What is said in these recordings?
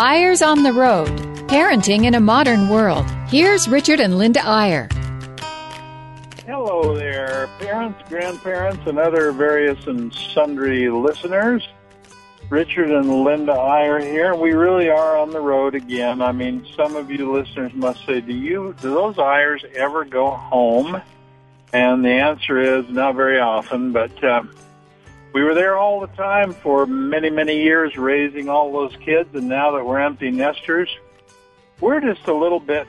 Eyres on the Road Parenting in a Modern World. Here's Richard and Linda Eyre. Hello there, parents, grandparents, and other various and sundry listeners. Richard and Linda Eyre here. We really are on the road again. I mean, some of you listeners must say, do you, do those Eyres ever go home? And the answer is not very often, but uh, we were there all the time for many, many years raising all those kids, and now that we're empty nesters, we're just a little bit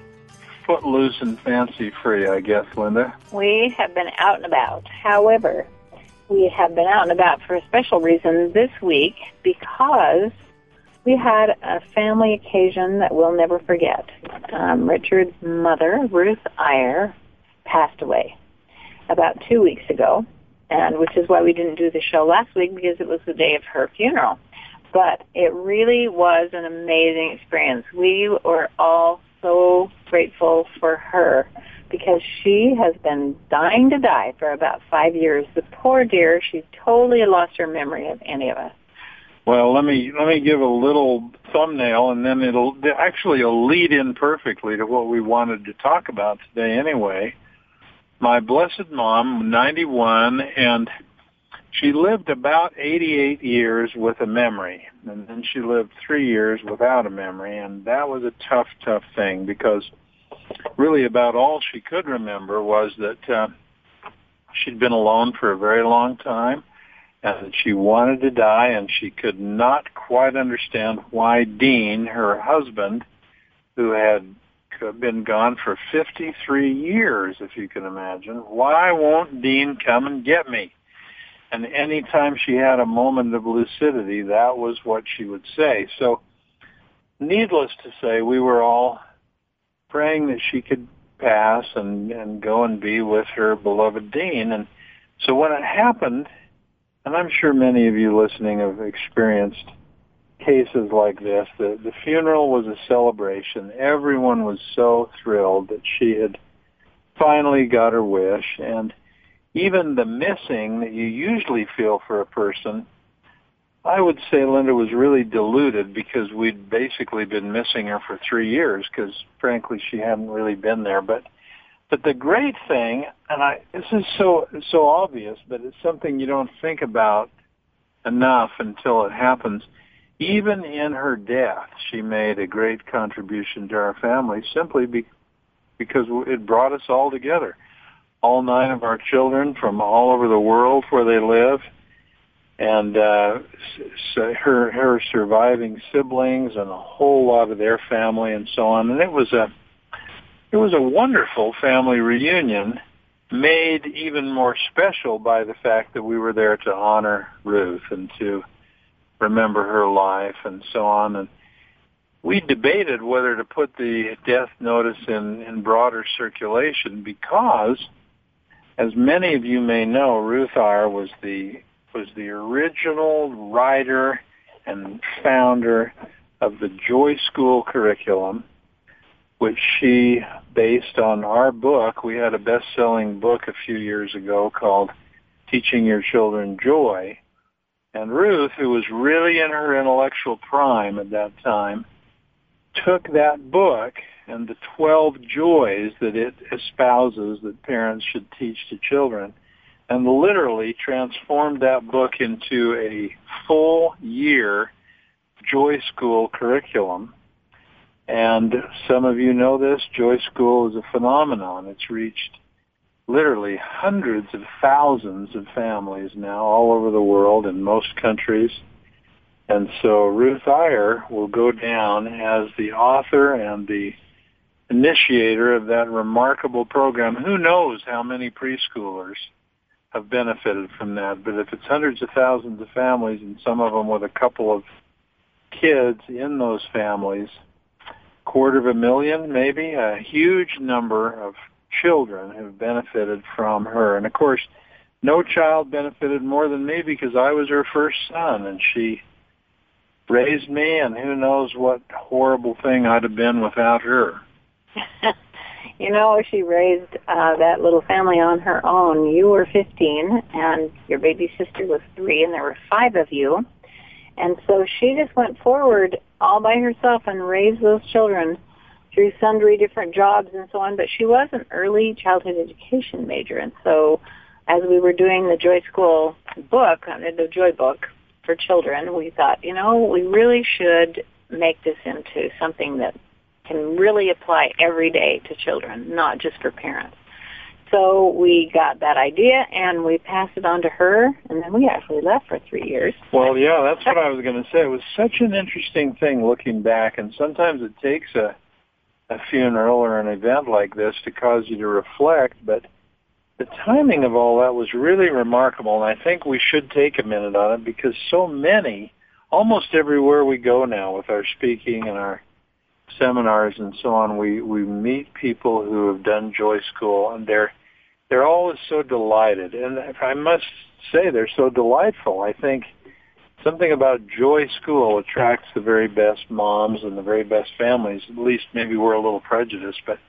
footloose and fancy free, I guess, Linda. We have been out and about. However, we have been out and about for a special reason this week because we had a family occasion that we'll never forget. Um, Richard's mother, Ruth Eyre, passed away about two weeks ago, and which is why we didn't do the show last week because it was the day of her funeral. But it really was an amazing experience. We were all so grateful for her because she has been dying to die for about five years. The poor dear, she's totally lost her memory of any of us. Well, let me let me give a little thumbnail, and then it'll actually lead in perfectly to what we wanted to talk about today. Anyway, my blessed mom, 91, and she lived about 88 years with a memory, and then she lived three years without a memory, and that was a tough, tough thing because really about all she could remember was that uh, she'd been alone for a very long time and that she wanted to die and she could not quite understand why Dean, her husband, who had been gone for 53 years, if you can imagine, why won't Dean come and get me? And anytime she had a moment of lucidity, that was what she would say. So, needless to say, we were all praying that she could pass and, and go and be with her beloved Dean. And so when it happened, and I'm sure many of you listening have experienced cases like this, the, the funeral was a celebration. Everyone was so thrilled that she had finally got her wish. And even the missing that you usually feel for a person I would say Linda was really deluded because we'd basically been missing her for three years because frankly she hadn't really been there. But but the great thing, and I this is so so obvious, but it's something you don't think about enough until it happens. Even in her death, she made a great contribution to our family simply be, because it brought us all together. All nine of our children from all over the world where they live and uh, so her her surviving siblings and a whole lot of their family and so on. And it was a it was a wonderful family reunion, made even more special by the fact that we were there to honor Ruth and to remember her life and so on. And we debated whether to put the death notice in in broader circulation because. As many of you may know, Ruth Eyre was the was the original writer and founder of the Joy School curriculum, which she based on our book. We had a best-selling book a few years ago called Teaching Your Children Joy. And Ruth, who was really in her intellectual prime at that time, took that book and the 12 joys that it espouses that parents should teach to children and literally transformed that book into a full year Joy School curriculum. And some of you know this, Joy School is a phenomenon. It's reached literally hundreds of thousands of families now all over the world in most countries. And so Ruth Eyre will go down as the author and the initiator of that remarkable program. Who knows how many preschoolers have benefited from that. But if it's hundreds of thousands of families and some of them with a couple of kids in those families, quarter of a million maybe, a huge number of children have benefited from her. And of course, no child benefited more than me because I was her first son and she raised me and who knows what horrible thing I'd have been without her. You know, she raised uh, that little family on her own. You were 15, and your baby sister was three, and there were five of you. And so she just went forward all by herself and raised those children through sundry different jobs and so on. But she was an early childhood education major, and so as we were doing the Joy School book, the Joy book for children, we thought, you know, we really should make this into something that can really apply every day to children, not just for parents. So we got that idea and we passed it on to her, and then we actually left for three years. Well, yeah, that's what I was going to say. It was such an interesting thing looking back, and sometimes it takes a a funeral or an event like this to cause you to reflect, but the timing of all that was really remarkable, and I think we should take a minute on it because so many, almost everywhere we go now with our speaking and our seminars and so on, we we meet people who have done Joy School, and they're they're always so delighted, and I must say they're so delightful. I think something about Joy School attracts the very best moms and the very best families. At least maybe we're a little prejudiced, but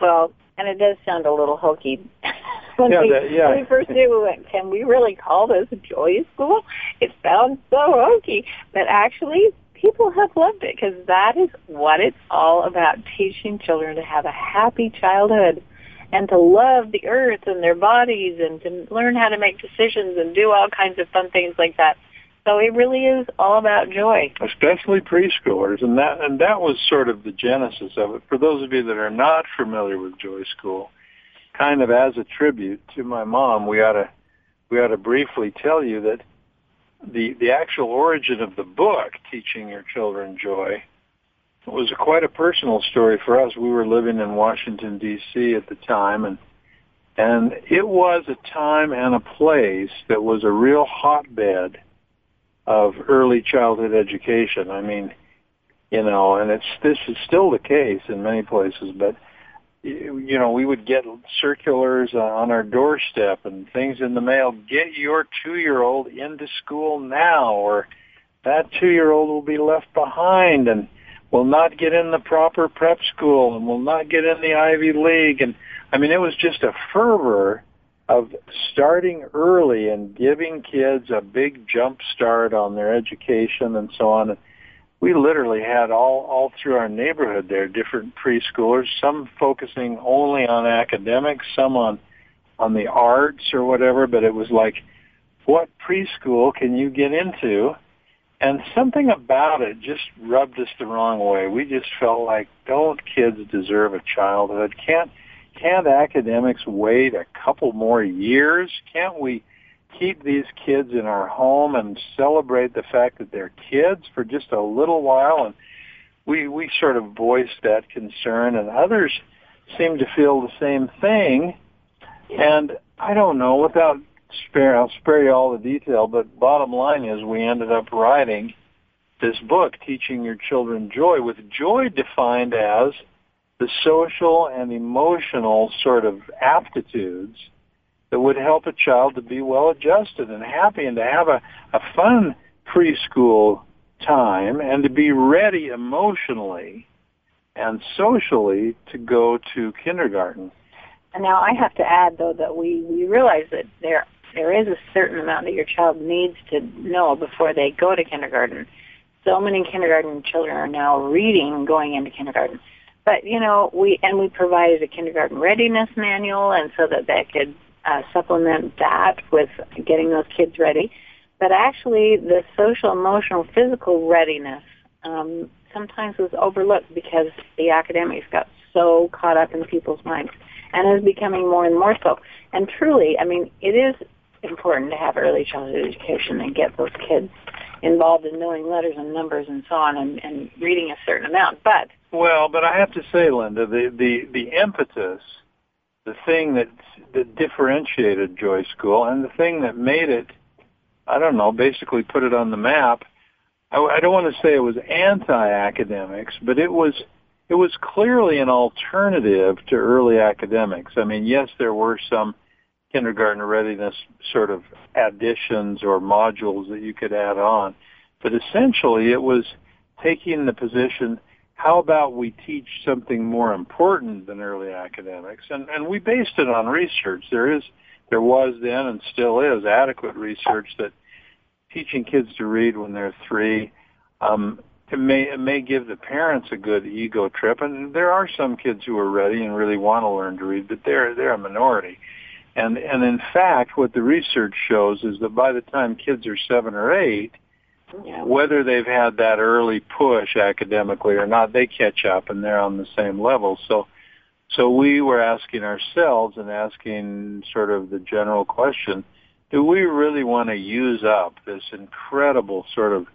well, and it does sound a little hokey. when, Yeah, we, that- yeah. when we first did, we went, can we really call this Joy School? It sounds so hokey, but actually, people have loved it because that is what it's all about: teaching children to have a happy childhood and to love the earth and their bodies and to learn how to make decisions and do all kinds of fun things like that. So it really is all about joy. especially preschoolers, and that and that was sort of the genesis of it. For those of you that are not familiar with Joy School, kind of as a tribute to my mom, we ought to we ought to briefly tell you that the the actual origin of the book, Teaching Your Children Joy, was quite a personal story for us. We were living in Washington D.C. at the time, and and it was a time and a place that was a real hotbed of early childhood education. I mean, you know, and it's this is still the case in many places, but you know, we would get circulars on our doorstep and things in the mail. Get your two-year-old into school now, or that two-year-old will be left behind and will not get in the proper prep school and will not get in the Ivy League. And I mean, it was just a fervor of starting early and giving kids a big jump start on their education and so on. We literally had all all through our neighborhood there different preschoolers, some focusing only on academics, some on on the arts or whatever, but it was like what preschool can you get into? And something about it just rubbed us the wrong way. We just felt like don't kids deserve a childhood? Can't can't academics wait a couple more years? Can't we keep these kids in our home and celebrate the fact that they're kids for just a little while? And we we sort of voiced that concern, and others seem to feel the same thing. And I don't know, without spare, I'll spare you all the detail, but bottom line is we ended up writing this book, Teaching Your Children Joy, with joy defined as the social and emotional sort of aptitudes that would help a child to be well adjusted and happy and to have a, a fun preschool time and to be ready emotionally and socially to go to kindergarten. And now I have to add though that we, we realize that there there is a certain amount that your child needs to know before they go to kindergarten. So many kindergarten children are now reading going into kindergarten. But you know, we and we provided a kindergarten readiness manual and so that they could uh, supplement that with getting those kids ready. But actually the social, emotional, physical readiness um, sometimes was overlooked because the academics got so caught up in people's minds and is becoming more and more so. And truly, I mean, it is important to have early childhood education and get those kids involved in knowing letters and numbers and so on and, and reading a certain amount. But Well, but I have to say, Linda, the the the impetus, the thing that that differentiated Joy School, and the thing that made it, I don't know, basically put it on the map. I, I don't want to say it was anti-academics, but it was it was clearly an alternative to early academics. I mean, yes, there were some kindergarten readiness sort of additions or modules that you could add on, but essentially it was taking the position how about we teach something more important than early academics? And, and we based it on research. There is, there was then and still is adequate research that teaching kids to read when they're three um, it may it may give the parents a good ego trip and there are some kids who are ready and really want to learn to read but they're they're a minority and and in fact what the research shows is that by the time kids are 7 or 8 yeah. whether they've had that early push academically or not they catch up and they're on the same level so so we were asking ourselves and asking sort of the general question do we really want to use up this incredible sort of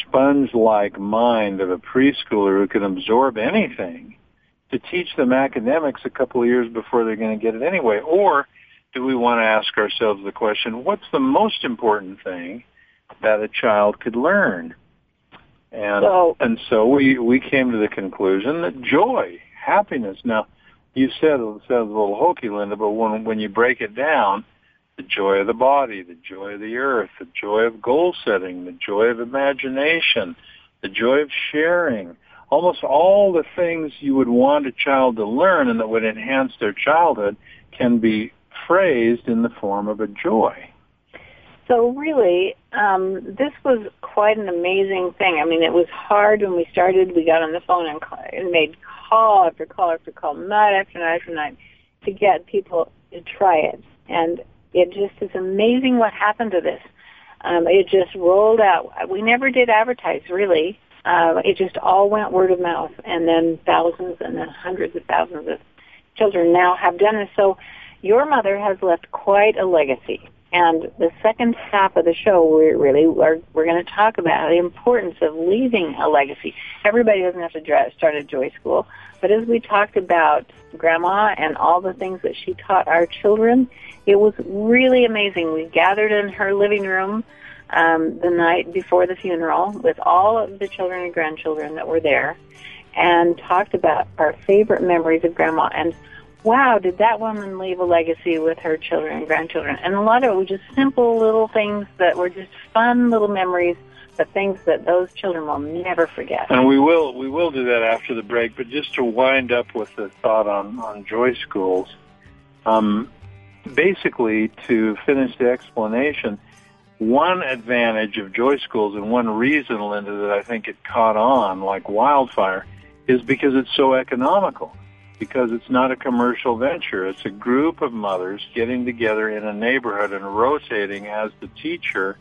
sponge-like mind of a preschooler who can absorb anything to teach them academics a couple of years before they're going to get it anyway? Or do we want to ask ourselves the question, what's the most important thing that a child could learn? And so, and so we, we came to the conclusion that joy, happiness. Now, you said it sounds a little hokey, Linda, but when when you break it down, the joy of the body, the joy of the earth, the joy of goal setting, the joy of imagination, the joy of sharing. Almost all the things you would want a child to learn and that would enhance their childhood can be phrased in the form of a joy. So really, um, this was quite an amazing thing. I mean, it was hard when we started. We got on the phone and, and made call after call after call, night after night after night, to get people to try it. And it just is amazing what happened to this. Um, it just rolled out. We never did advertise really. Uh, it just all went word of mouth, and then thousands and then hundreds of thousands of children now have done this. So your mother has left quite a legacy. And the second half of the show, we really are, we're going to talk about the importance of leaving a legacy. Everybody doesn't have to start a joy school, but as we talked about Grandma and all the things that she taught our children, it was really amazing. We gathered in her living room um, the night before the funeral with all of the children and grandchildren that were there, and talked about our favorite memories of Grandma and wow, did that woman leave a legacy with her children and grandchildren? And a lot of it was just simple little things that were just fun little memories, but things that those children will never forget. And we will we will do that after the break. But just to wind up with the thought on on joy schools, um, basically to finish the explanation. One advantage of Joy Schools and one reason, Linda, that I think it caught on like wildfire is because it's so economical because it's not a commercial venture. It's a group of mothers getting together in a neighborhood and rotating as the teacher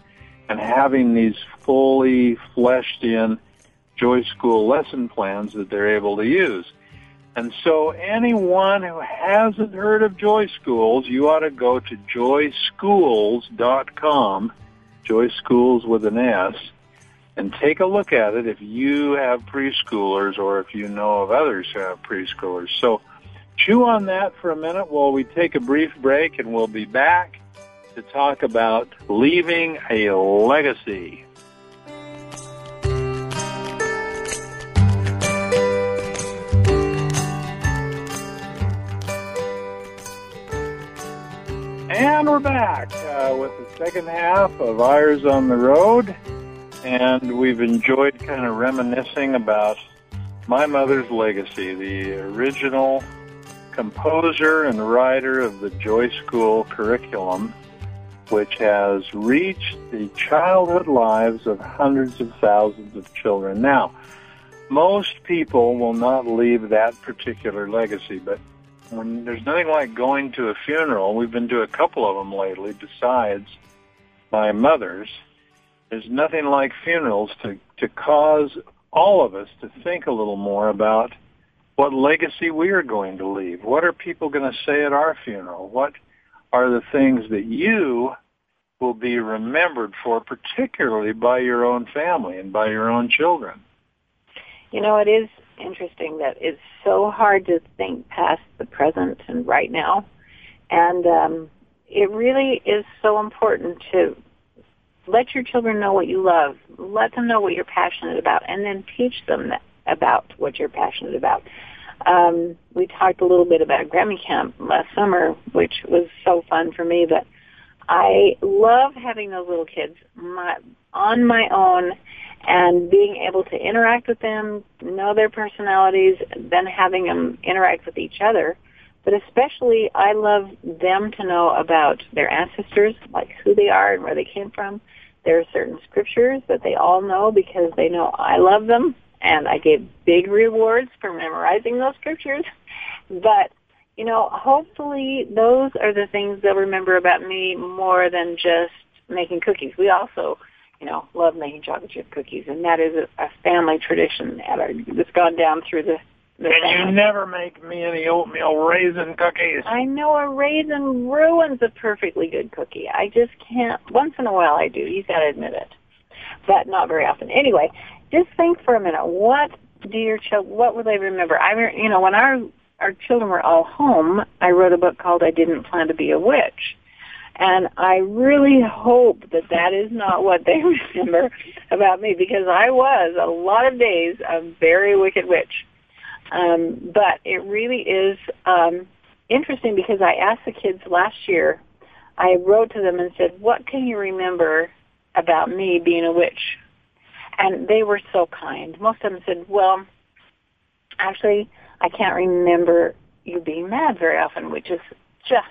and having these fully fleshed in Joy School lesson plans that they're able to use. And so anyone who hasn't heard of Joy Schools, you ought to go to joyschools.com, Joy Schools with an S, and take a look at it if you have preschoolers or if you know of others who have preschoolers. So chew on that for a minute while we take a brief break and we'll be back to talk about leaving a legacy. And we're back uh, with the second half of Eyres on the Road and we've enjoyed kind of reminiscing about my mother's legacy, the original composer and writer of the Joy School curriculum, which has reached the childhood lives of hundreds of thousands of children. Now, most people will not leave that particular legacy, but when there's nothing like going to a funeral, we've been to a couple of them lately besides my mother's, there's nothing like funerals to, to cause all of us to think a little more about what legacy we are going to leave. What are people going to say at our funeral? What are the things that you will be remembered for, particularly by your own family and by your own children? You know, it is interesting that it's so hard to think past the present and right now. And um, it really is so important to let your children know what you love. Let them know what you're passionate about, and then teach them that, about what you're passionate about. Um, we talked a little bit about Grammy Camp last summer, which was so fun for me. But I love having those little kids my, on my own and being able to interact with them, know their personalities, then having them interact with each other. But especially, I love them to know about their ancestors, like who they are and where they came from, There are certain scriptures that they all know because they know I love them, and I gave big rewards for memorizing those scriptures. But you know, hopefully those are the things they'll remember about me more than just making cookies. We also, you know, love making chocolate chip cookies, and that is a, a family tradition at our, that's gone down through the. the And family. you never make me any oatmeal raisin cookies. I know a raisin ruins a perfectly good cookie. I just can't. Once in a while, I do. You've got to admit it, but not very often. Anyway, just think for a minute. What do your children? What will they remember? I, re- you know, when our our children were all home, I wrote a book called "I Didn't Plan to Be a Witch," and I really hope that that is not what they remember about me because I was a lot of days a very wicked witch. Um, but it really is um, interesting because I asked the kids last year. I wrote to them and said, "What can you remember about me being a witch?" And they were so kind. Most of them said, "Well, actually, I can't remember you being mad very often, which is just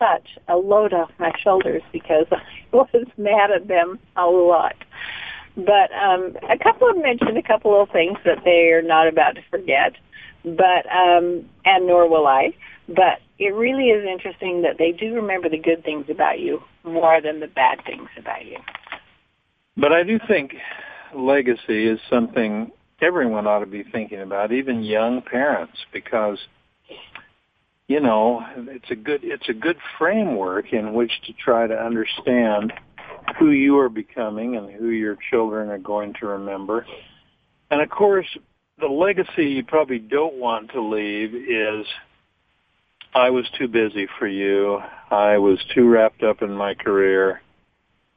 such a load off my shoulders because I was mad at them a lot." But um, a couple of mentioned a couple of things that they are not about to forget, but um, and nor will I. But it really is interesting that they do remember the good things about you more than the bad things about you. But I do think legacy is something everyone ought to be thinking about, even young parents, because you know it's a good it's a good framework in which to try to understand who you are becoming and who your children are going to remember. And of course, the legacy you probably don't want to leave is I was too busy for you. I was too wrapped up in my career.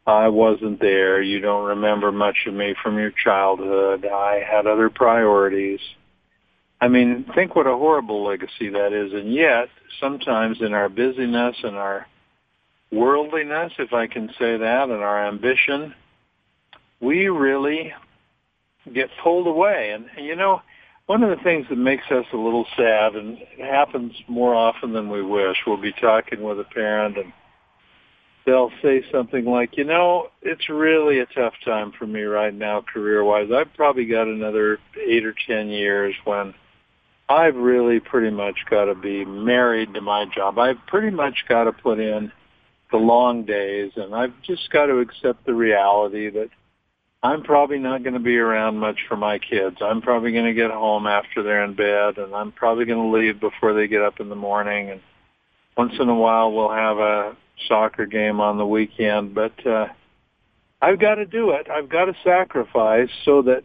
I wasn't there. You don't remember much of me from your childhood. I had other priorities. I mean, think what a horrible legacy that is. And yet, sometimes in our busyness and our worldliness, if I can say that, and our ambition, we really get pulled away. And, and you know, one of the things that makes us a little sad, and it happens more often than we wish, we'll be talking with a parent and they'll say something like, you know, it's really a tough time for me right now career-wise. I've probably got another eight or ten years when I've really pretty much got to be married to my job. I've pretty much got to put in the long days and I've just got to accept the reality that I'm probably not going to be around much for my kids. I'm probably going to get home after they're in bed and I'm probably going to leave before they get up in the morning and once in a while we'll have a soccer game on the weekend, but uh I've got to do it. I've got to sacrifice so that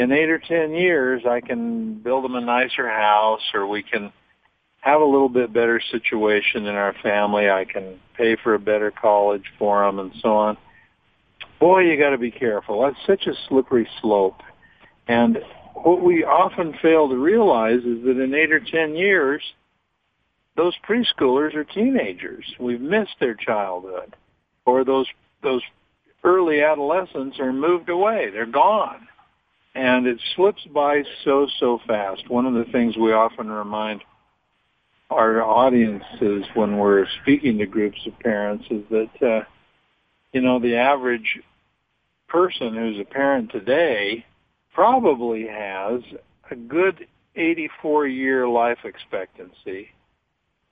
in 8 or 10 years I can build them a nicer house or we can have a little bit better situation in our family. I can pay for a better college for them and so on. Boy, you got to be careful. That's such a slippery slope. And what we often fail to realize is that in 8 or 10 years those preschoolers are teenagers. We've missed their childhood, or those those early adolescents are moved away. They're gone, and it slips by so so fast. One of the things we often remind our audiences when we're speaking to groups of parents is that uh, you know the average person who's a parent today probably has a good 84 year life expectancy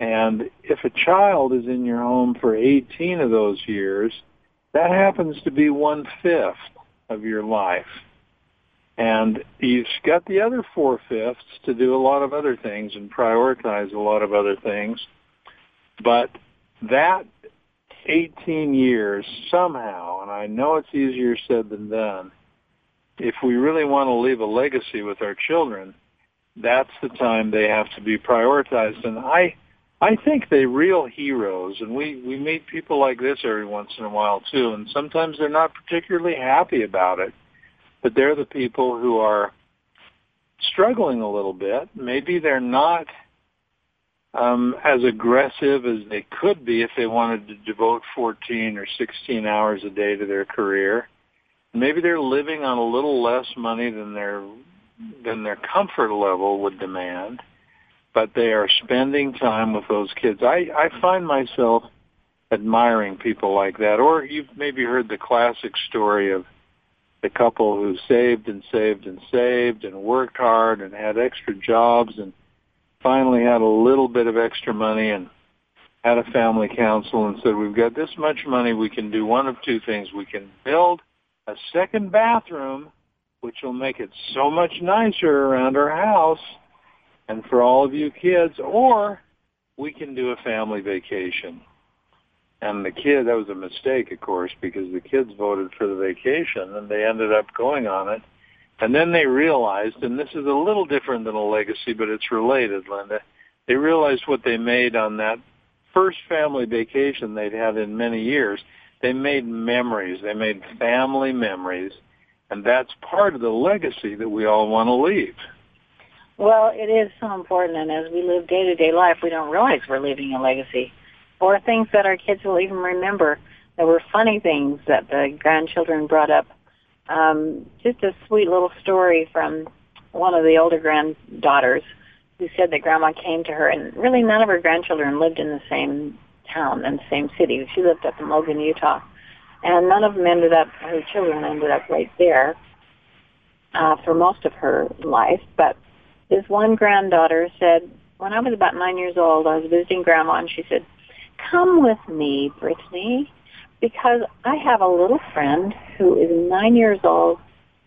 and if a child is in your home for 18 of those years, that happens to be one fifth of your life. And you've got the other four fifths to do a lot of other things and prioritize a lot of other things. But that 18 years somehow, and I know it's easier said than done, if we really want to leave a legacy with our children, that's the time they have to be prioritized. And I, I think they're real heroes, and we we meet people like this every once in a while too. And sometimes they're not particularly happy about it, but they're the people who are struggling a little bit. Maybe they're not um, as aggressive as they could be if they wanted to devote 14 or 16 hours a day to their career. Maybe they're living on a little less money than their than their comfort level would demand but they are spending time with those kids. I, I find myself admiring people like that. Or you've maybe heard the classic story of the couple who saved and saved and saved and worked hard and had extra jobs and finally had a little bit of extra money and had a family council and said, we've got this much money, we can do one of two things. We can build a second bathroom, which will make it so much nicer around our house and for all of you kids, or we can do a family vacation. And the kid, that was a mistake, of course, because the kids voted for the vacation and they ended up going on it. And then they realized, and this is a little different than a legacy, but it's related, Linda. They realized what they made on that first family vacation they'd had in many years. They made memories. They made family memories. And that's part of the legacy that we all want to leave. Well, it is so important, and as we live day to day life, we don't realize we're leaving a legacy or things that our kids will even remember. There were funny things that the grandchildren brought up. Um, just a sweet little story from one of the older granddaughters who said that grandma came to her, and really none of her grandchildren lived in the same town and the same city. She lived up in Logan, Utah, and none of them ended up. Her children ended up right there uh, for most of her life. But this one granddaughter said, when I was about nine years old, I was visiting grandma, and she said, come with me, Brittany, because I have a little friend who is nine years old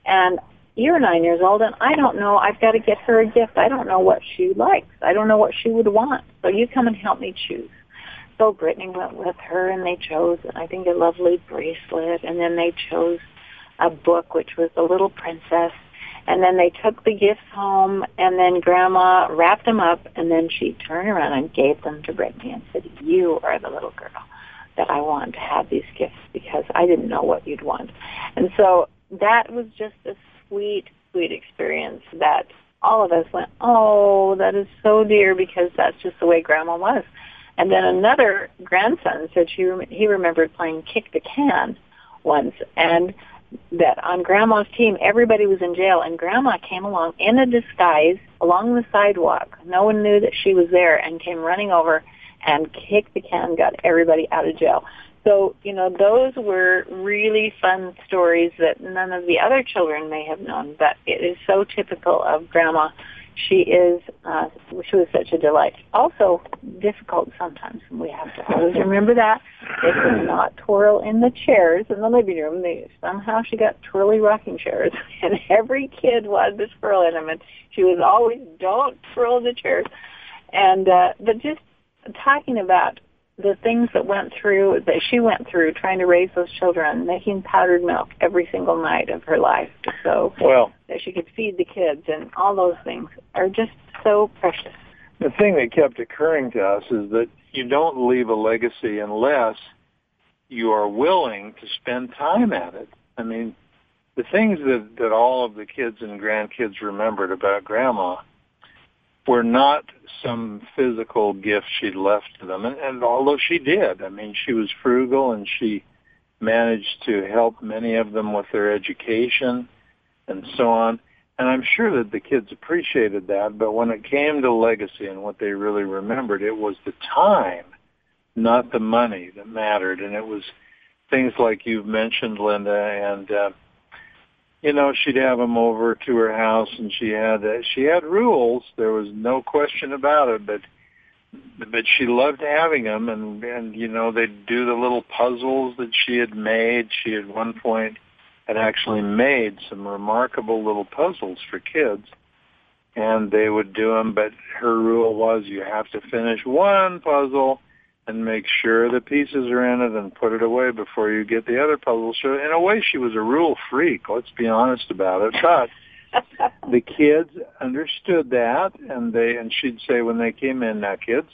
and you're nine years old and I don't know, I've got to get her a gift. I don't know what she likes. I don't know what she would want. So you come and help me choose. So Brittany went with her and they chose, I think, a lovely bracelet and then they chose a book which was The Little Princess and then they took the gifts home, and then Grandma wrapped them up, and then she turned around and gave them to Brittany and said, "You are the little girl that I want to have these gifts because I didn't know what you'd want." And so that was just a sweet, sweet experience that all of us went, "Oh, that is so dear," because that's just the way Grandma was. And then another grandson said she he remembered playing kick the can once, and that on grandma's team everybody was in jail and grandma came along in a disguise along the sidewalk. No one knew that she was there and came running over and kicked the can got everybody out of jail. So you know those were really fun stories that none of the other children may have known but it is so typical of grandma she is uh, she was such a delight. Also difficult sometimes. We have to always remember that they could not twirl in the chairs in the living room. They somehow she got twirly rocking chairs, and every kid wanted to twirl in them, and she was always don't twirl the chairs. And uh, but just talking about the things that went through that she went through trying to raise those children, making powdered milk every single night of her life, so well that she could feed the kids, and all those things are just so precious. The thing that kept occurring to us is that you don't leave a legacy unless you are willing to spend time at it. I mean, the things that that all of the kids and grandkids remembered about grandma were not some physical gift she'd left to them. And, and although she did, I mean, she was frugal and she managed to help many of them with their education and so on. And I'm sure that the kids appreciated that, but when it came to legacy and what they really remembered, it was the time, not the money that mattered. And it was things like you've mentioned, Linda, and uh, you know, she'd have them over to her house, and she had uh, she had rules. There was no question about it, but but she loved having them, and and you know, they'd do the little puzzles that she had made. She at one point had actually made some remarkable little puzzles for kids, and they would do them. But her rule was, you have to finish one puzzle and make sure the pieces are in it and put it away before you get the other puzzle. So in a way, she was a rule freak. Let's be honest about it. But the kids understood that, and they and she'd say when they came in, now kids,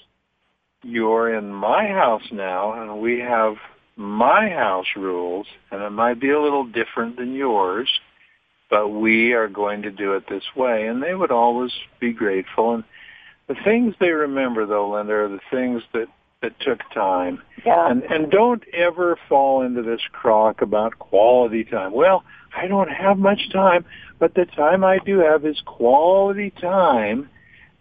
you're in my house now, and we have my house rules, and it might be a little different than yours, but we are going to do it this way. And they would always be grateful. And the things they remember, though, Linda, are the things that that took time. Yeah. And and don't ever fall into this crock about quality time. Well, I don't have much time, but the time I do have is quality time.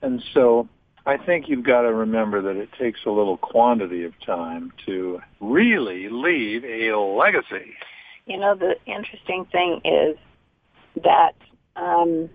And so I think you've got to remember that it takes a little quantity of time to really leave a legacy. You know, the interesting thing is that um,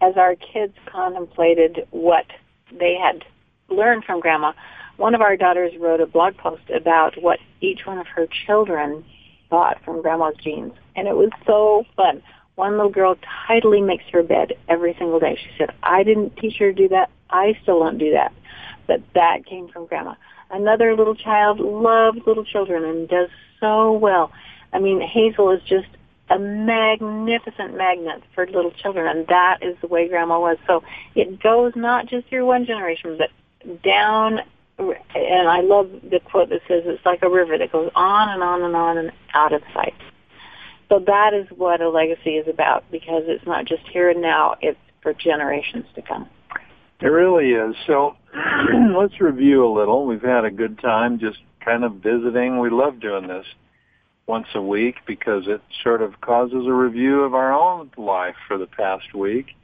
as our kids contemplated what they had learned from grandma, one of our daughters wrote a blog post about what each one of her children thought from grandma's genes. And it was so fun. One little girl tidily makes her bed every single day. She said, I didn't teach her to do that. I still don't do that. But that came from grandma. Another little child loves little children and does so well. I mean, Hazel is just a magnificent magnet for little children, and that is the way Grandma was. So it goes not just through one generation, but down. And I love the quote that says it's like a river that goes on and on and on and out of sight. So that is what a legacy is about because it's not just here and now, it's for generations to come. It really is. So let's review a little. We've had a good time just kind of visiting. We love doing this once a week because it sort of causes a review of our own life for the past week.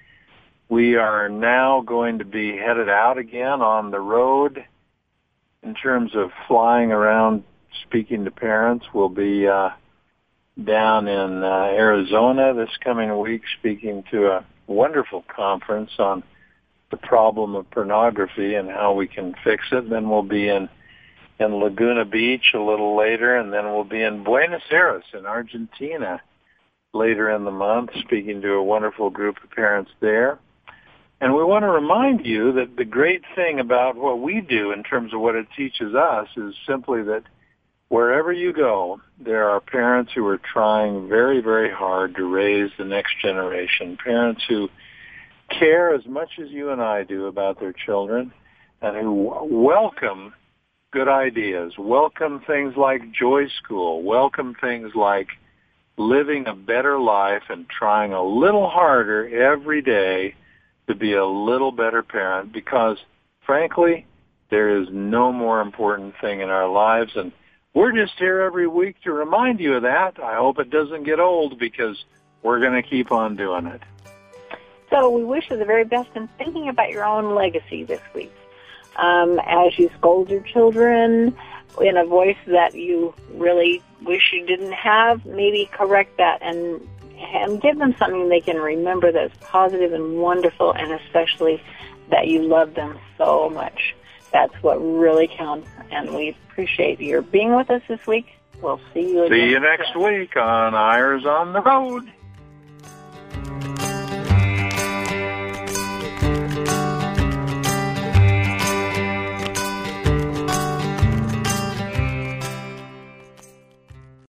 We are now going to be headed out again on the road in terms of flying around speaking to parents. We'll be uh, down in uh, Arizona this coming week speaking to a wonderful conference on the problem of pornography and how we can fix it. Then we'll be in in Laguna Beach a little later, and then we'll be in Buenos Aires in Argentina later in the month, speaking to a wonderful group of parents there. And we want to remind you that the great thing about what we do in terms of what it teaches us is simply that wherever you go, there are parents who are trying very, very hard to raise the next generation, parents who care as much as you and I do about their children and who welcome good ideas. Welcome things like Joy School. Welcome things like living a better life and trying a little harder every day to be a little better parent because frankly, there is no more important thing in our lives and we're just here every week to remind you of that. I hope it doesn't get old because we're going to keep on doing it. So we wish you the very best in thinking about your own legacy this week um, as you scold your children in a voice that you really wish you didn't have, maybe correct that and and give them something they can remember that's positive and wonderful, and especially that you love them so much. That's what really counts, and we appreciate your being with us this week. We'll see you. See you next week on Eyres on the Road.